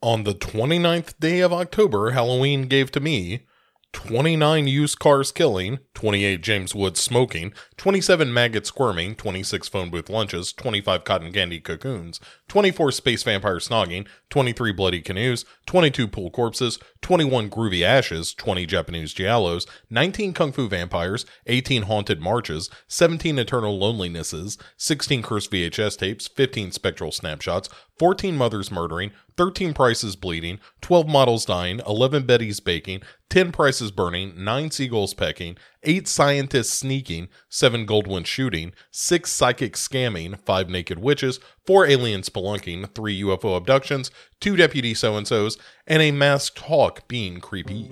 On the 29th day of October, Halloween gave to me 29 used cars killing, 28 James Woods smoking, 27 maggots squirming, 26 phone booth lunches, 25 cotton candy cocoons, 24 space vampire snogging, 23 bloody canoes, 22 pool corpses, 21 groovy ashes, 20 Japanese giallos, 19 kung fu vampires, 18 haunted marches, 17 eternal lonelinesses, 16 cursed VHS tapes, 15 spectral snapshots, 14 mothers murdering, 13 prices bleeding, 12 models dying, 11 Betty's baking, 10 prices burning, 9 seagulls pecking, 8 scientists sneaking, 7 Goldwyn shooting, 6 psychic scamming, 5 naked witches, 4 alien spelunking, 3 UFO abductions, 2 deputy so and so's, and a masked hawk being creepy.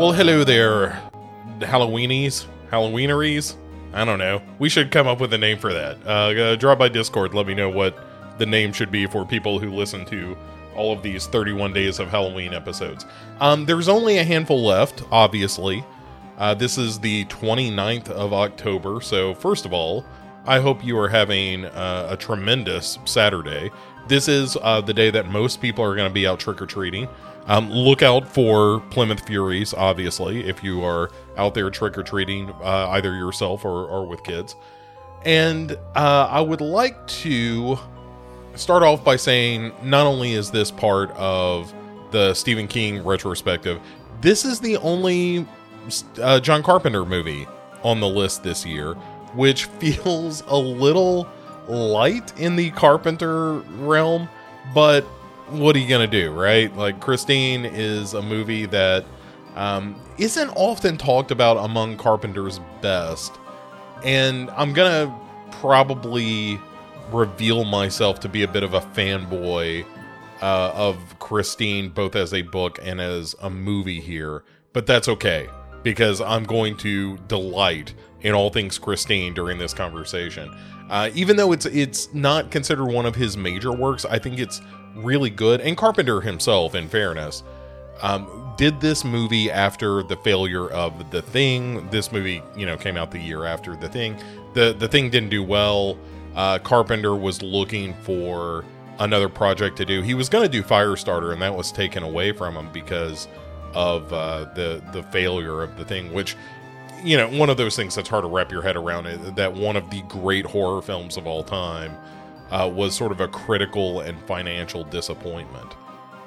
Well, hello there, Halloweenies, Halloweeneries. I don't know. We should come up with a name for that. Uh, uh, drop by Discord. Let me know what the name should be for people who listen to all of these 31 days of Halloween episodes. Um, there's only a handful left, obviously. Uh, this is the 29th of October. So, first of all, I hope you are having uh, a tremendous Saturday. This is uh, the day that most people are going to be out trick or treating. Um, look out for Plymouth Furies, obviously, if you are out there trick or treating, uh, either yourself or, or with kids. And uh, I would like to start off by saying not only is this part of the Stephen King retrospective, this is the only uh, John Carpenter movie on the list this year, which feels a little light in the Carpenter realm, but what are you gonna do, right? Like Christine is a movie that um, not often talked about among Carpenter's best, and I'm gonna probably reveal myself to be a bit of a fanboy uh, of Christine, both as a book and as a movie here. But that's okay because I'm going to delight in all things Christine during this conversation. Uh, even though it's it's not considered one of his major works, I think it's really good. And Carpenter himself, in fairness, um, did this movie after the failure of The Thing. This movie, you know, came out the year after The Thing. The The Thing didn't do well. Uh, Carpenter was looking for another project to do. He was going to do Firestarter, and that was taken away from him because of uh, the the failure of The Thing, which you know, one of those things that's hard to wrap your head around. It, that one of the great horror films of all time uh, was sort of a critical and financial disappointment.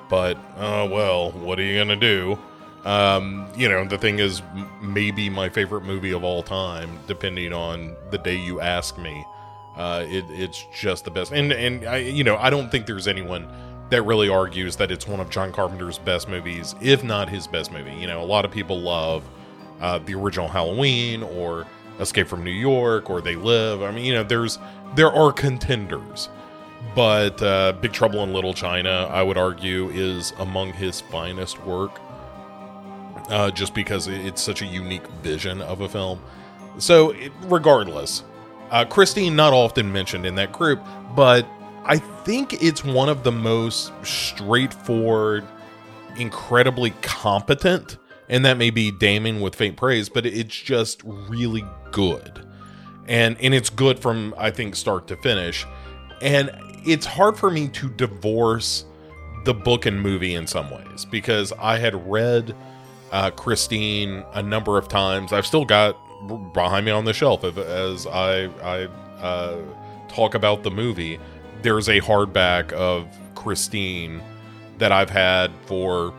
But, uh, well, what are you going to do? Um, you know, the thing is, maybe my favorite movie of all time, depending on the day you ask me. Uh, it, it's just the best. And, and I, you know, I don't think there's anyone that really argues that it's one of John Carpenter's best movies, if not his best movie. You know, a lot of people love uh, the original Halloween or Escape from New York or They Live. I mean, you know, there's there are contenders, but uh, Big Trouble in Little China, I would argue, is among his finest work. Uh, just because it's such a unique vision of a film. So, it, regardless, uh, Christine not often mentioned in that group, but I think it's one of the most straightforward, incredibly competent, and that may be damning with faint praise, but it's just really good and and it's good from I think start to finish. And it's hard for me to divorce the book and movie in some ways because I had read uh, Christine a number of times. I've still got behind me on the shelf as I I uh, talk about the movie. There's a hardback of Christine that I've had for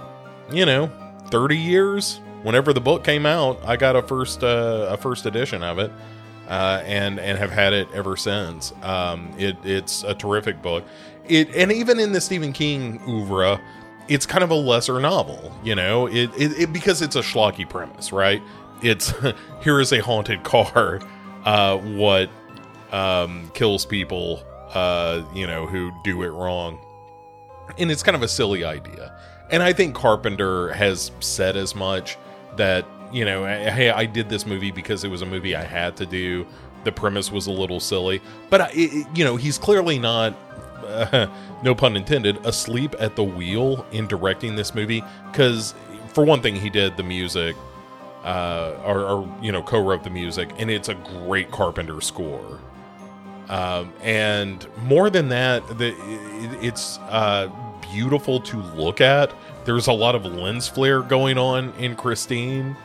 you know 30 years. Whenever the book came out, I got a first uh, a first edition of it uh, and and have had it ever since. Um, it it's a terrific book. It and even in the Stephen King oeuvre, it's kind of a lesser novel. You know, it, it, it because it's a schlocky premise, right? It's here is a haunted car. Uh, what um, kills people? Uh, you know, who do it wrong, and it's kind of a silly idea. And I think Carpenter has said as much that you know, hey, I did this movie because it was a movie I had to do. The premise was a little silly, but it, you know, he's clearly not uh, no pun intended, asleep at the wheel in directing this movie. Because, for one thing, he did the music, uh, or, or, you know, co wrote the music, and it's a great Carpenter score. Um, and more than that, the, it, it's uh, beautiful to look at. There's a lot of lens flare going on in Christine,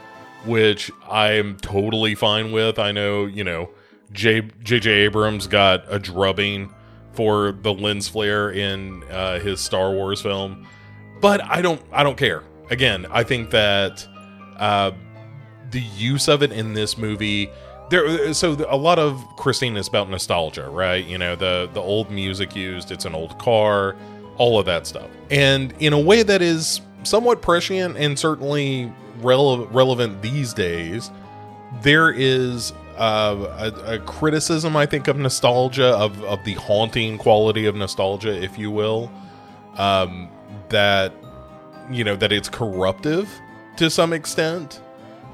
which I'm totally fine with. I know, you know, J. J.J. Abrams got a drubbing for the lens flare in uh, his Star Wars film, but I don't. I don't care. Again, I think that uh, the use of it in this movie there so a lot of christine is about nostalgia right you know the the old music used it's an old car all of that stuff. And in a way that is somewhat prescient and certainly rele- relevant these days there is uh, a, a, criticism i think of nostalgia of, of the haunting quality of nostalgia if you will um, that you know that it's corruptive to some extent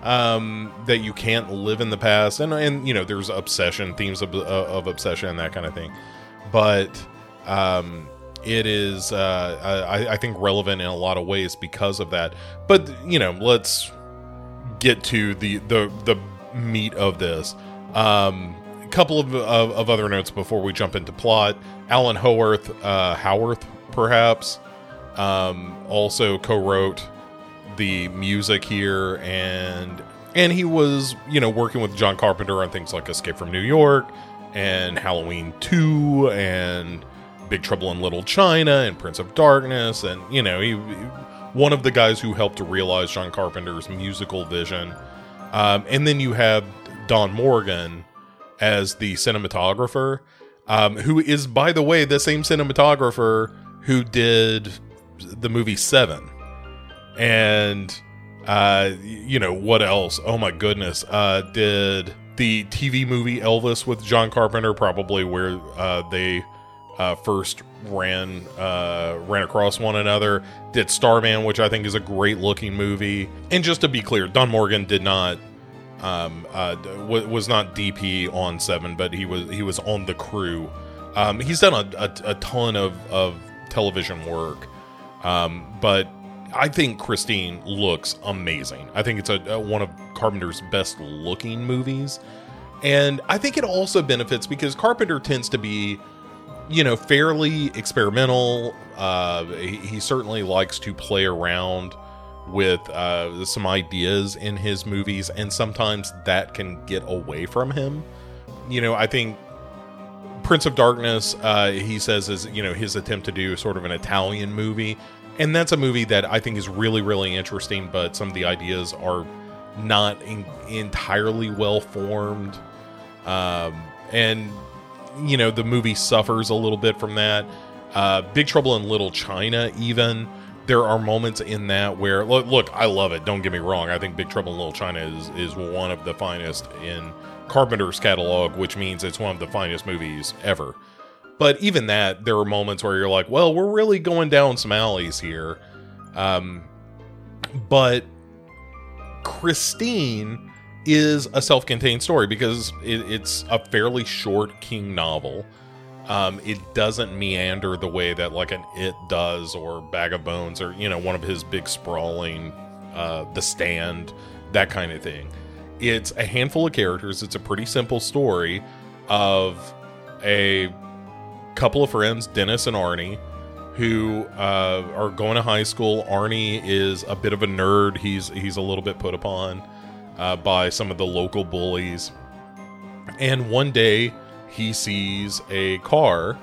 um, that you can't live in the past, and and you know there's obsession themes of, of obsession and that kind of thing, but um, it is uh, I, I think relevant in a lot of ways because of that. But you know, let's get to the the the meat of this. Um, a couple of, of, of other notes before we jump into plot. Alan Howarth, uh, Howarth, perhaps, um, also co-wrote the music here and and he was you know working with John Carpenter on things like Escape from New York and Halloween 2 and Big Trouble in Little China and Prince of Darkness and you know he, one of the guys who helped to realize John Carpenter's musical vision. Um, and then you have Don Morgan as the cinematographer um, who is by the way the same cinematographer who did the movie 7 and uh you know what else? Oh my goodness. Uh did the tv movie elvis with john carpenter probably where uh they uh first ran uh ran across one another did starman which i think is a great looking movie and just to be clear don morgan did not um uh w- was not dp on seven but he was he was on the crew um he's done a, a, a ton of of television work um but I think Christine looks amazing. I think it's a, a, one of Carpenter's best looking movies. And I think it also benefits because Carpenter tends to be, you know, fairly experimental. Uh, he, he, certainly likes to play around with uh, some ideas in his movies, and sometimes that can get away from him. You know, I think Prince of Darkness, uh, he says, is, you know, his attempt to do sort of an Italian movie and that's a movie that I think is really, really interesting, but some of the ideas are not in, entirely well formed. Um, and, you know, the movie suffers a little bit from that. Uh, Big Trouble in Little China, even. There are moments in that where look, look, I love it. Don't get me wrong. I think Big Trouble in Little China is is one of the finest in Carpenter's catalog, which means it's one of the finest movies ever. But even that, there are moments where you're like, well, we're really going down some alleys here. Um, but Christine is a self contained story because it, it's a fairly short King novel. Um, it doesn't meander the way that like an It does or Bag of Bones or, you know, one of his big sprawling, uh, The Stand, that kind of thing. It's a handful of characters. It's a pretty simple story of a couple of friends, Dennis and Arnie, who uh, are going to high school. Arnie is a bit of a nerd. He's he's a little bit put upon uh, by some of the local bullies. And one day he sees a car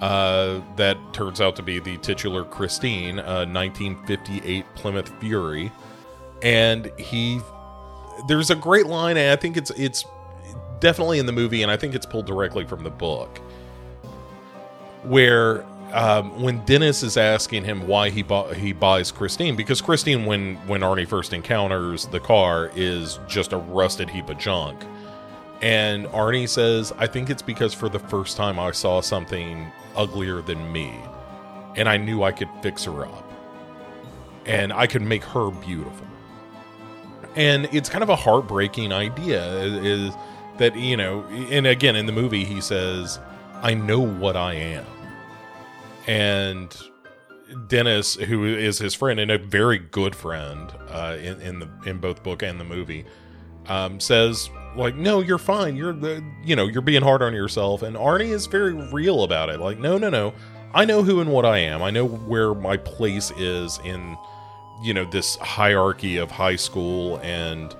uh, that turns out to be the titular Christine, a 1958 Plymouth Fury, and he there's a great line, and I think it's it's definitely in the movie, and I think it's pulled directly from the book where um, when Dennis is asking him why he bu- he buys Christine, because Christine, when when Arnie first encounters the car, is just a rusted heap of junk, and Arnie says, "I think it's because for the first time I saw something uglier than me, and I knew I could fix her up, and I could make her beautiful." And it's kind of a heartbreaking idea, is that you know, and again in the movie he says, "I know what I am." And Dennis, who is his friend and a very good friend uh, in in the in both book and the movie, um, says like, "No, you're fine. You're the you know you're being hard on yourself." And Arnie is very real about it. Like, no, no, no. I know who and what I am. I know where my place is in you know this hierarchy of high school and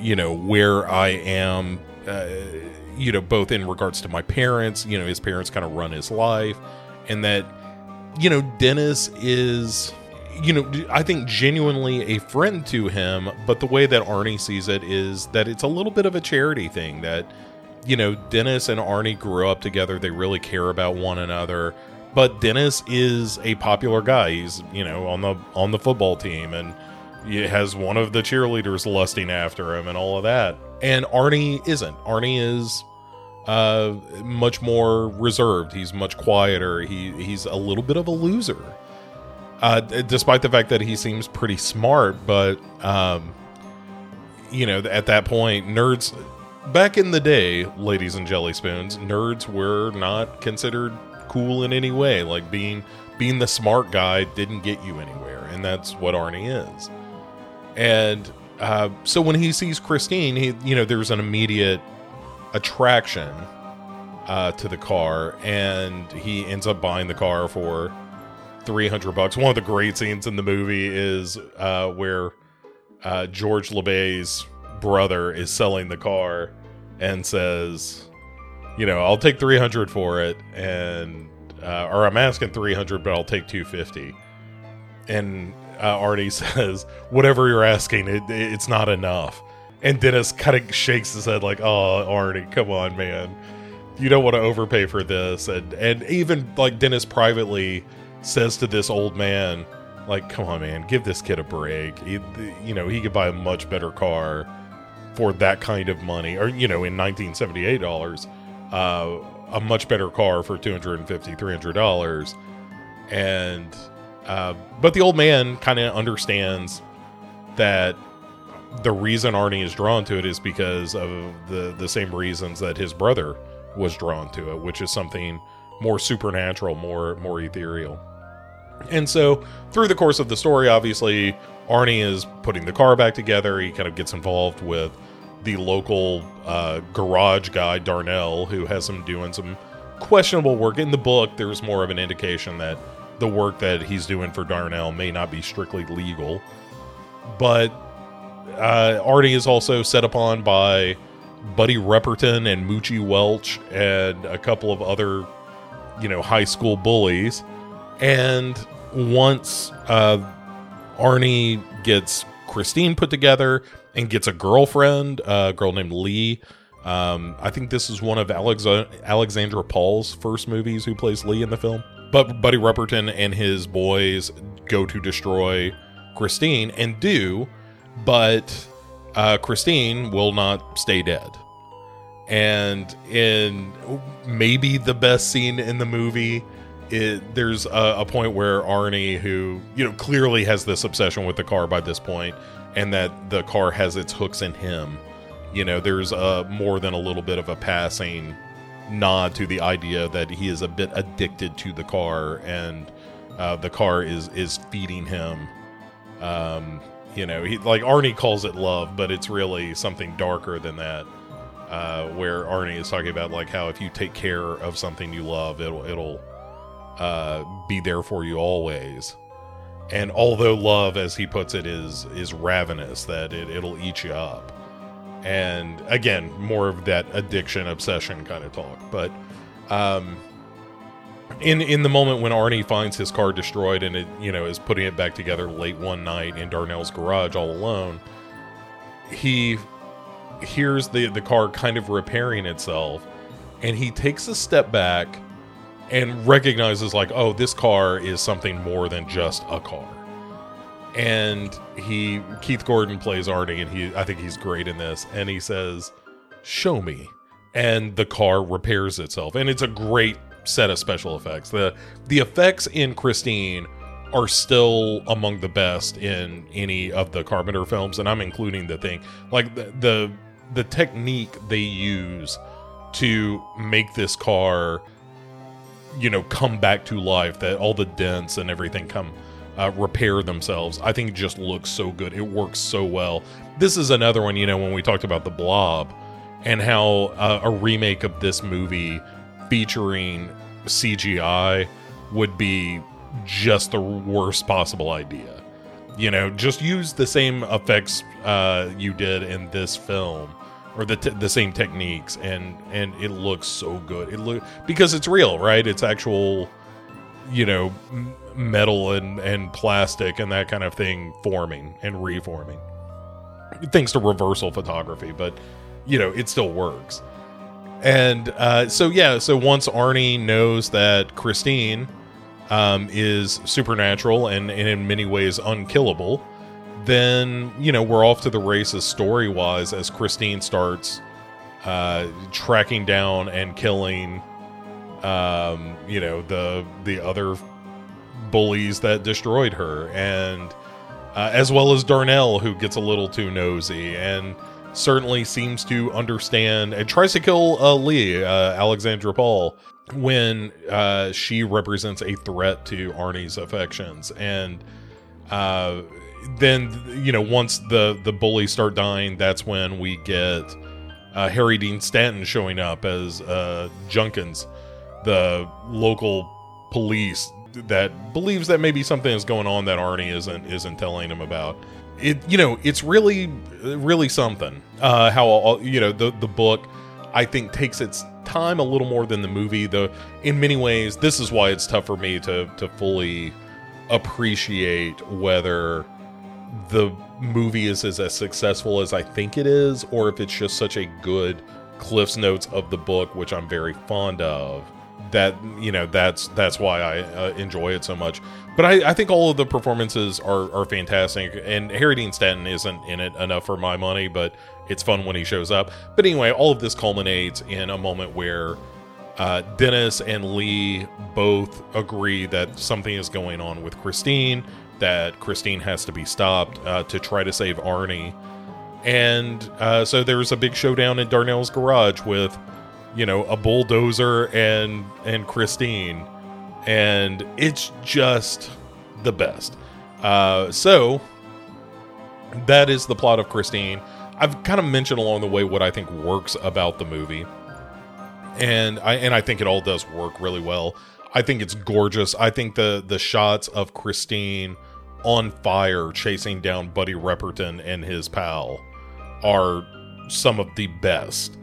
you know where I am. Uh, you know, both in regards to my parents. You know, his parents kind of run his life, and that you know, Dennis is, you know, I think genuinely a friend to him, but the way that Arnie sees it is that it's a little bit of a charity thing that, you know, Dennis and Arnie grew up together. They really care about one another. But Dennis is a popular guy. He's, you know, on the on the football team and he has one of the cheerleaders lusting after him and all of that. And Arnie isn't. Arnie is uh, much more reserved. He's much quieter. He he's a little bit of a loser, uh, despite the fact that he seems pretty smart. But um, you know, at that point, nerds back in the day, ladies and jelly spoons, nerds were not considered cool in any way. Like being being the smart guy didn't get you anywhere, and that's what Arnie is. And uh, so when he sees Christine, he you know there's an immediate attraction uh, to the car, and he ends up buying the car for three hundred bucks. One of the great scenes in the movie is uh, where uh, George LeBay's brother is selling the car and says, "You know, I'll take three hundred for it, and uh, or I'm asking three hundred, but I'll take two fifty. And uh, Arnie says, "Whatever you're asking, it, it's not enough." And Dennis kind of shakes his head like, "Oh, Arnie, come on, man, you don't want to overpay for this." And and even like Dennis privately says to this old man, "Like, come on, man, give this kid a break. He, you know, he could buy a much better car for that kind of money, or you know, in 1978 dollars, uh, a much better car for 250 300 dollars." And uh, but the old man kind of understands that the reason Arnie is drawn to it is because of the the same reasons that his brother was drawn to it, which is something more supernatural, more more ethereal. And so, through the course of the story, obviously Arnie is putting the car back together. He kind of gets involved with the local uh, garage guy Darnell, who has him doing some questionable work. In the book, there's more of an indication that the work that he's doing for Darnell may not be strictly legal, but uh, Arnie is also set upon by Buddy Repperton and Moochie Welch and a couple of other, you know, high school bullies. And once uh, Arnie gets Christine put together and gets a girlfriend, a girl named Lee. Um, I think this is one of Alex- Alexandra Paul's first movies who plays Lee in the film. But Buddy Repperton and his boys go to destroy Christine and do but uh, Christine will not stay dead. And in maybe the best scene in the movie, it, there's a, a, point where Arnie, who you know clearly has this obsession with the car by this point, and that the car has its hooks in him. You know, there's a more than a little bit of a passing nod to the idea that he is a bit addicted to the car, and uh, the car is is feeding him. Um, you know, he like Arnie calls it love, but it's really something darker than that. Uh, where Arnie is talking about like how if you take care of something you love, it'll it'll uh, be there for you always. And although love, as he puts it, is is ravenous, that it, it'll eat you up. And again, more of that addiction, obsession kind of talk. But um, in in the moment when Arnie finds his car destroyed and it you know is putting it back together late one night in Darnell's garage all alone, he hears the the car kind of repairing itself, and he takes a step back and recognizes like, oh, this car is something more than just a car. And he Keith Gordon plays Arnie, and he I think he's great in this, and he says, "Show me." And the car repairs itself, and it's a great set of special effects. The the effects in Christine are still among the best in any of the Carpenter films, and I'm including the thing like the the, the technique they use to make this car you know come back to life that all the dents and everything come uh, repair themselves i think it just looks so good it works so well this is another one you know when we talked about the blob and how uh, a remake of this movie featuring cgi would be just the worst possible idea. You know just use the same effects uh, you did in this film or the, t- the same techniques and and it looks so good. It look because it's real right? It's actual you know metal and and plastic and that kind of thing forming and reforming. Thanks to reversal photography but you know it still works and uh, so yeah so once arnie knows that christine um, is supernatural and, and in many ways unkillable then you know we're off to the races story wise as Christine starts uh, tracking down and killing um, you know the the other bullies that destroyed her and uh, as well as Darnell who gets a little too nosy. And certainly seems to understand and tries to kill uh, Lee uh, Alexandra Paul when uh, she represents a threat to Arnie's affections and uh, then you know once the the bullies start dying, that's when we get uh, Harry Dean Stanton showing up as uh, Junkins, the local police that believes that maybe something is going on that Arnie isn't isn't telling him about. It you know it's really really something. Uh, how you know the the book I think takes its time a little more than the movie. Though in many ways, this is why it's tough for me to to fully appreciate whether the movie is, is as successful as I think it is, or if it's just such a good Cliff's Notes of the book, which I'm very fond of. That you know, that's that's why I uh, enjoy it so much. But I, I think all of the performances are are fantastic, and Harry Dean Stanton isn't in it enough for my money, but it's fun when he shows up. But anyway, all of this culminates in a moment where uh, Dennis and Lee both agree that something is going on with Christine that Christine has to be stopped uh, to try to save Arnie. And uh, so there's a big showdown in Darnell's garage with, you know, a bulldozer and and Christine, and it's just the best. Uh, so that is the plot of Christine. I've kind of mentioned along the way what I think works about the movie, and I and I think it all does work really well. I think it's gorgeous. I think the the shots of Christine on fire chasing down Buddy Repperton and his pal are some of the best.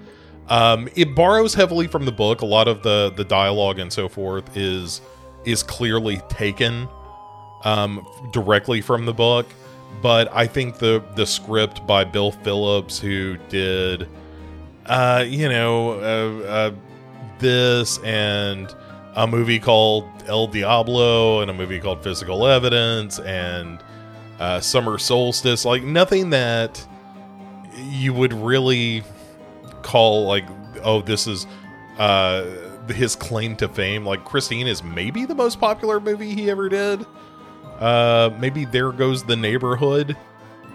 Um, it borrows heavily from the book. A lot of the the dialogue and so forth is is clearly taken um, directly from the book. But I think the the script by Bill Phillips, who did, uh, you know, uh, uh, this and a movie called El Diablo and a movie called Physical Evidence and uh, Summer Solstice. Like nothing that you would really call like, oh, this is uh, his claim to fame. Like Christine is maybe the most popular movie he ever did. Uh, maybe There Goes the Neighborhood,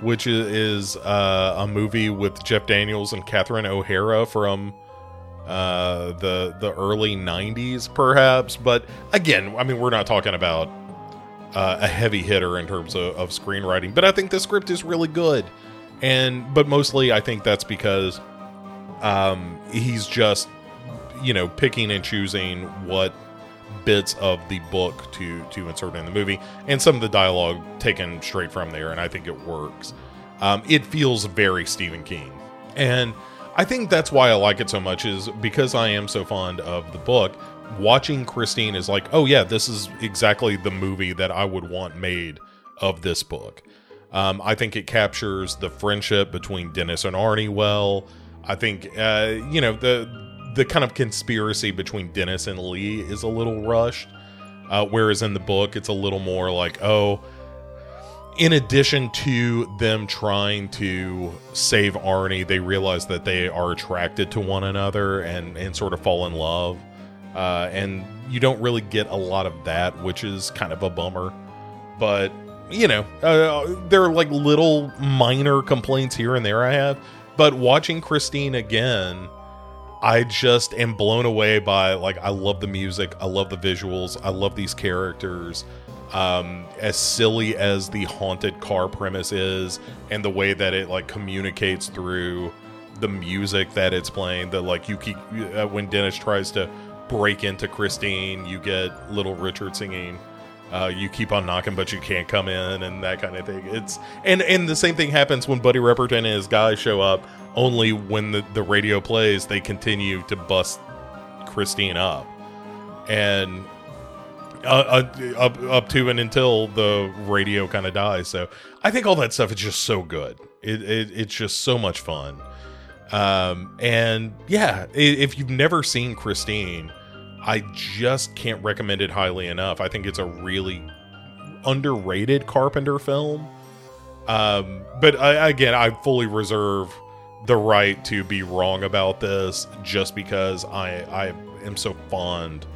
which is, uh, a movie with Jeff Daniels and Catherine O'Hara from uh, the the early 90s perhaps but again i mean we're not talking about uh, a heavy hitter in terms of, of screenwriting but i think the script is really good and but mostly i think that's because um, he's just you know picking and choosing what bits of the book to to insert in the movie and some of the dialogue taken straight from there and i think it works um, it feels very stephen king and I think that's why I like it so much is because I am so fond of the book. Watching Christine is like, oh yeah, this is exactly the movie that I would want made of this book. Um, I think it captures the friendship between Dennis and Arnie well. I think uh, you know the the kind of conspiracy between Dennis and Lee is a little rushed, uh, whereas in the book it's a little more like, oh, in addition to them trying to save Arnie, they realize that they are attracted to one another and, and sort of fall in love. Uh, and you don't really get a lot of that, which is kind of a bummer. But, you know, uh, there are like little minor complaints here and there I have. But watching Christine again, I just am blown away by like I love the music, I love the visuals, I love these characters. Um, as silly as the haunted car premise is, and the way that it like communicates through the music that it's playing, that like you keep uh, when Dennis tries to break into Christine, you get Little Richard singing. Uh, you keep on knocking, but you can't come in, and that kind of thing. It's and and the same thing happens when Buddy Repperton and his guys show up. Only when the the radio plays, they continue to bust Christine up, and uh, uh, up up to and until the radio kind of dies. So I think all that stuff is just so good. It, it it's just so much fun. Um, and yeah, if you've never seen Christine, I just can't recommend it highly enough. I think it's a really underrated Carpenter film. Um, but I, again, I fully reserve the right to be wrong about this just because I I am so fond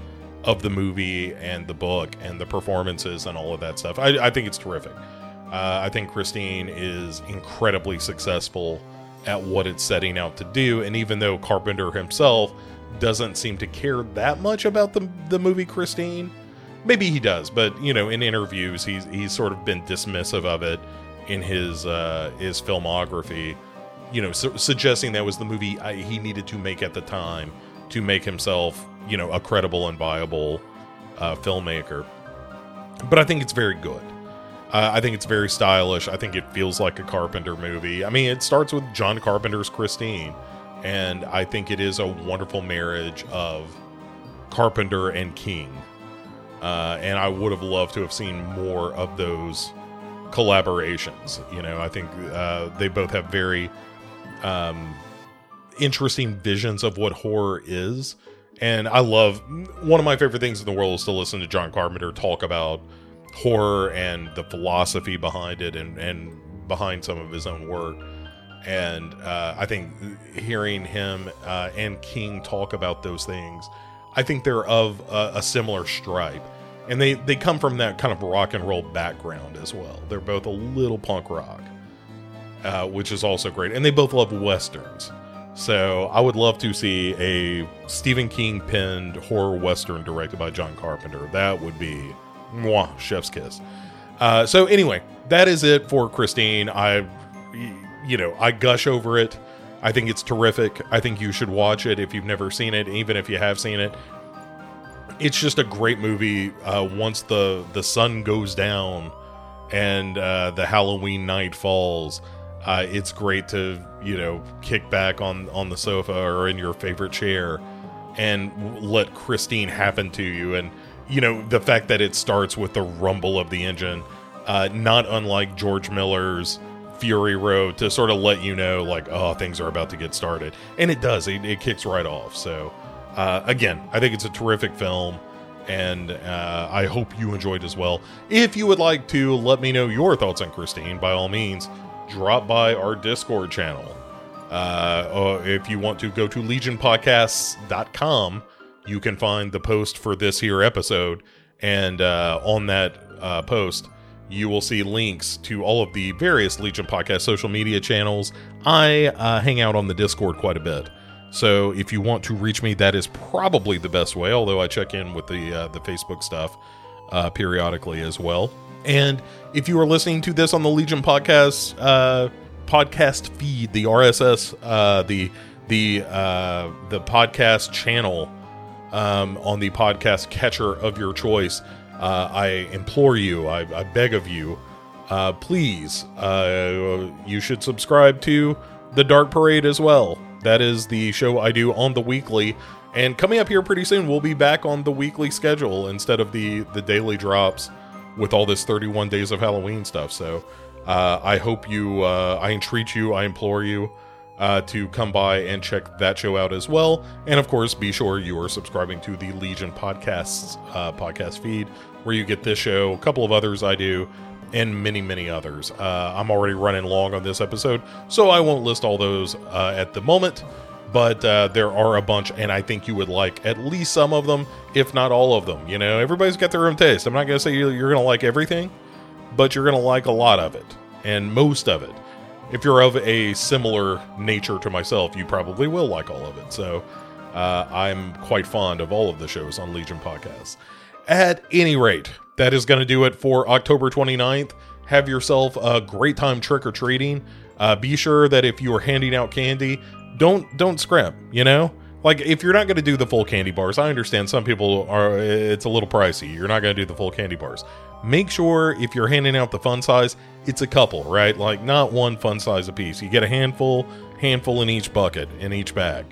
of the movie and the book and the performances and all of that stuff. I, I think it's terrific. Uh, I think Christine is incredibly successful at what it's setting out to do. And even though Carpenter himself doesn't seem to care that much about the, the movie Christine, maybe he does, but you know, in interviews, he's he's sort of been dismissive of it in his uh, his filmography. You know, su- suggesting that was the movie I, he needed to make at the time to make himself, you know, a credible and viable uh, filmmaker. But I think it's very good. Uh, I think it's very stylish. I think it feels like a Carpenter movie. I mean, it starts with John Carpenter's Christine, and I think it is a wonderful marriage of Carpenter and King. Uh, and I would have loved to have seen more of those collaborations. You know, I think uh, they both have very um, interesting visions of what horror is. And I love one of my favorite things in the world is to listen to John Carpenter talk about horror and the philosophy behind it and, and behind some of his own work. And uh, I think hearing him uh, and King talk about those things, I think they're of a, a similar stripe. And they, they come from that kind of rock and roll background as well. They're both a little punk rock, uh, which is also great. And they both love westerns. So I would love to see a Stephen King penned horror western directed by John Carpenter. That would be mwah, chef's kiss. Uh, so anyway, that is it for Christine. I, you know, I gush over it. I think it's terrific. I think you should watch it if you've never seen it, even if you have seen it. It's just a great movie. Uh, once the the sun goes down and uh, the Halloween night falls, uh, it's great to you know kick back on on the sofa or in your favorite chair and let Christine happen to you. And you know the fact that it starts with the rumble of the engine, uh, not unlike George Miller's Fury Road, to sort of let you know like oh things are about to get started, and it does. It, it kicks right off. So uh, again, I think it's a terrific film. And uh, I hope you enjoyed as well. If you would like to let me know your thoughts on Christine, by all means, drop by our Discord channel. Uh, if you want to go to legionpodcasts.com, you can find the post for this here episode. And uh, on that uh, post, you will see links to all of the various Legion Podcast social media channels. I uh, hang out on the Discord quite a bit. So if you want to reach me, that is probably the best way, although I check in with the, uh, the Facebook stuff uh, periodically as well. And if you are listening to this on the Legion podcast uh, podcast feed, the RSS, uh, the the uh, the podcast channel um, on the podcast catcher of your choice, uh, I implore you, I, I beg of you, uh, please, uh, you should subscribe to the Dark Parade as well. That is the show I do on the weekly. And coming up here pretty soon, we'll be back on the weekly schedule instead of the the daily drops with all this 31 days of Halloween stuff. So uh, I hope you, uh, I entreat you, I implore you uh, to come by and check that show out as well. And of course, be sure you are subscribing to the Legion Podcasts uh, podcast feed, where you get this show, a couple of others I do, and many, many others. Uh, I'm already running long on this episode, so I won't list all those uh, at the moment but uh, there are a bunch, and I think you would like at least some of them, if not all of them. You know, everybody's got their own taste. I'm not going to say you're, going to like everything, but you're going to like a lot of it, and most of it. If you're of a similar nature to myself, you probably will like all of it. So, Uh, I'm quite fond of all of the shows on Legion Podcasts. At any rate, that is going to do it for October 29th. Have yourself a great time trick or treating. Uh, be sure that if you are handing out candy, don't don't scrimp. You know, like if you're not going to do the full candy bars, I understand some people are. It's a little pricey. You're not going to do the full candy bars. Make sure if you're handing out the fun size, it's a couple, right? Like not one fun size a piece. You get a handful, handful in each bucket, in each bag.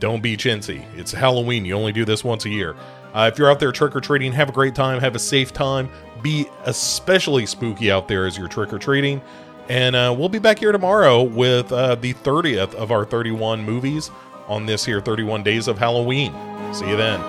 Don't be chintzy. It's Halloween. You only do this once a year. Uh, if you're out there trick or treating, have a great time, have a safe time. Be especially spooky out there as you're trick or treating. And uh, we'll be back here tomorrow with uh, the 30th of our 31 movies on this here 31 Days of Halloween. See you then.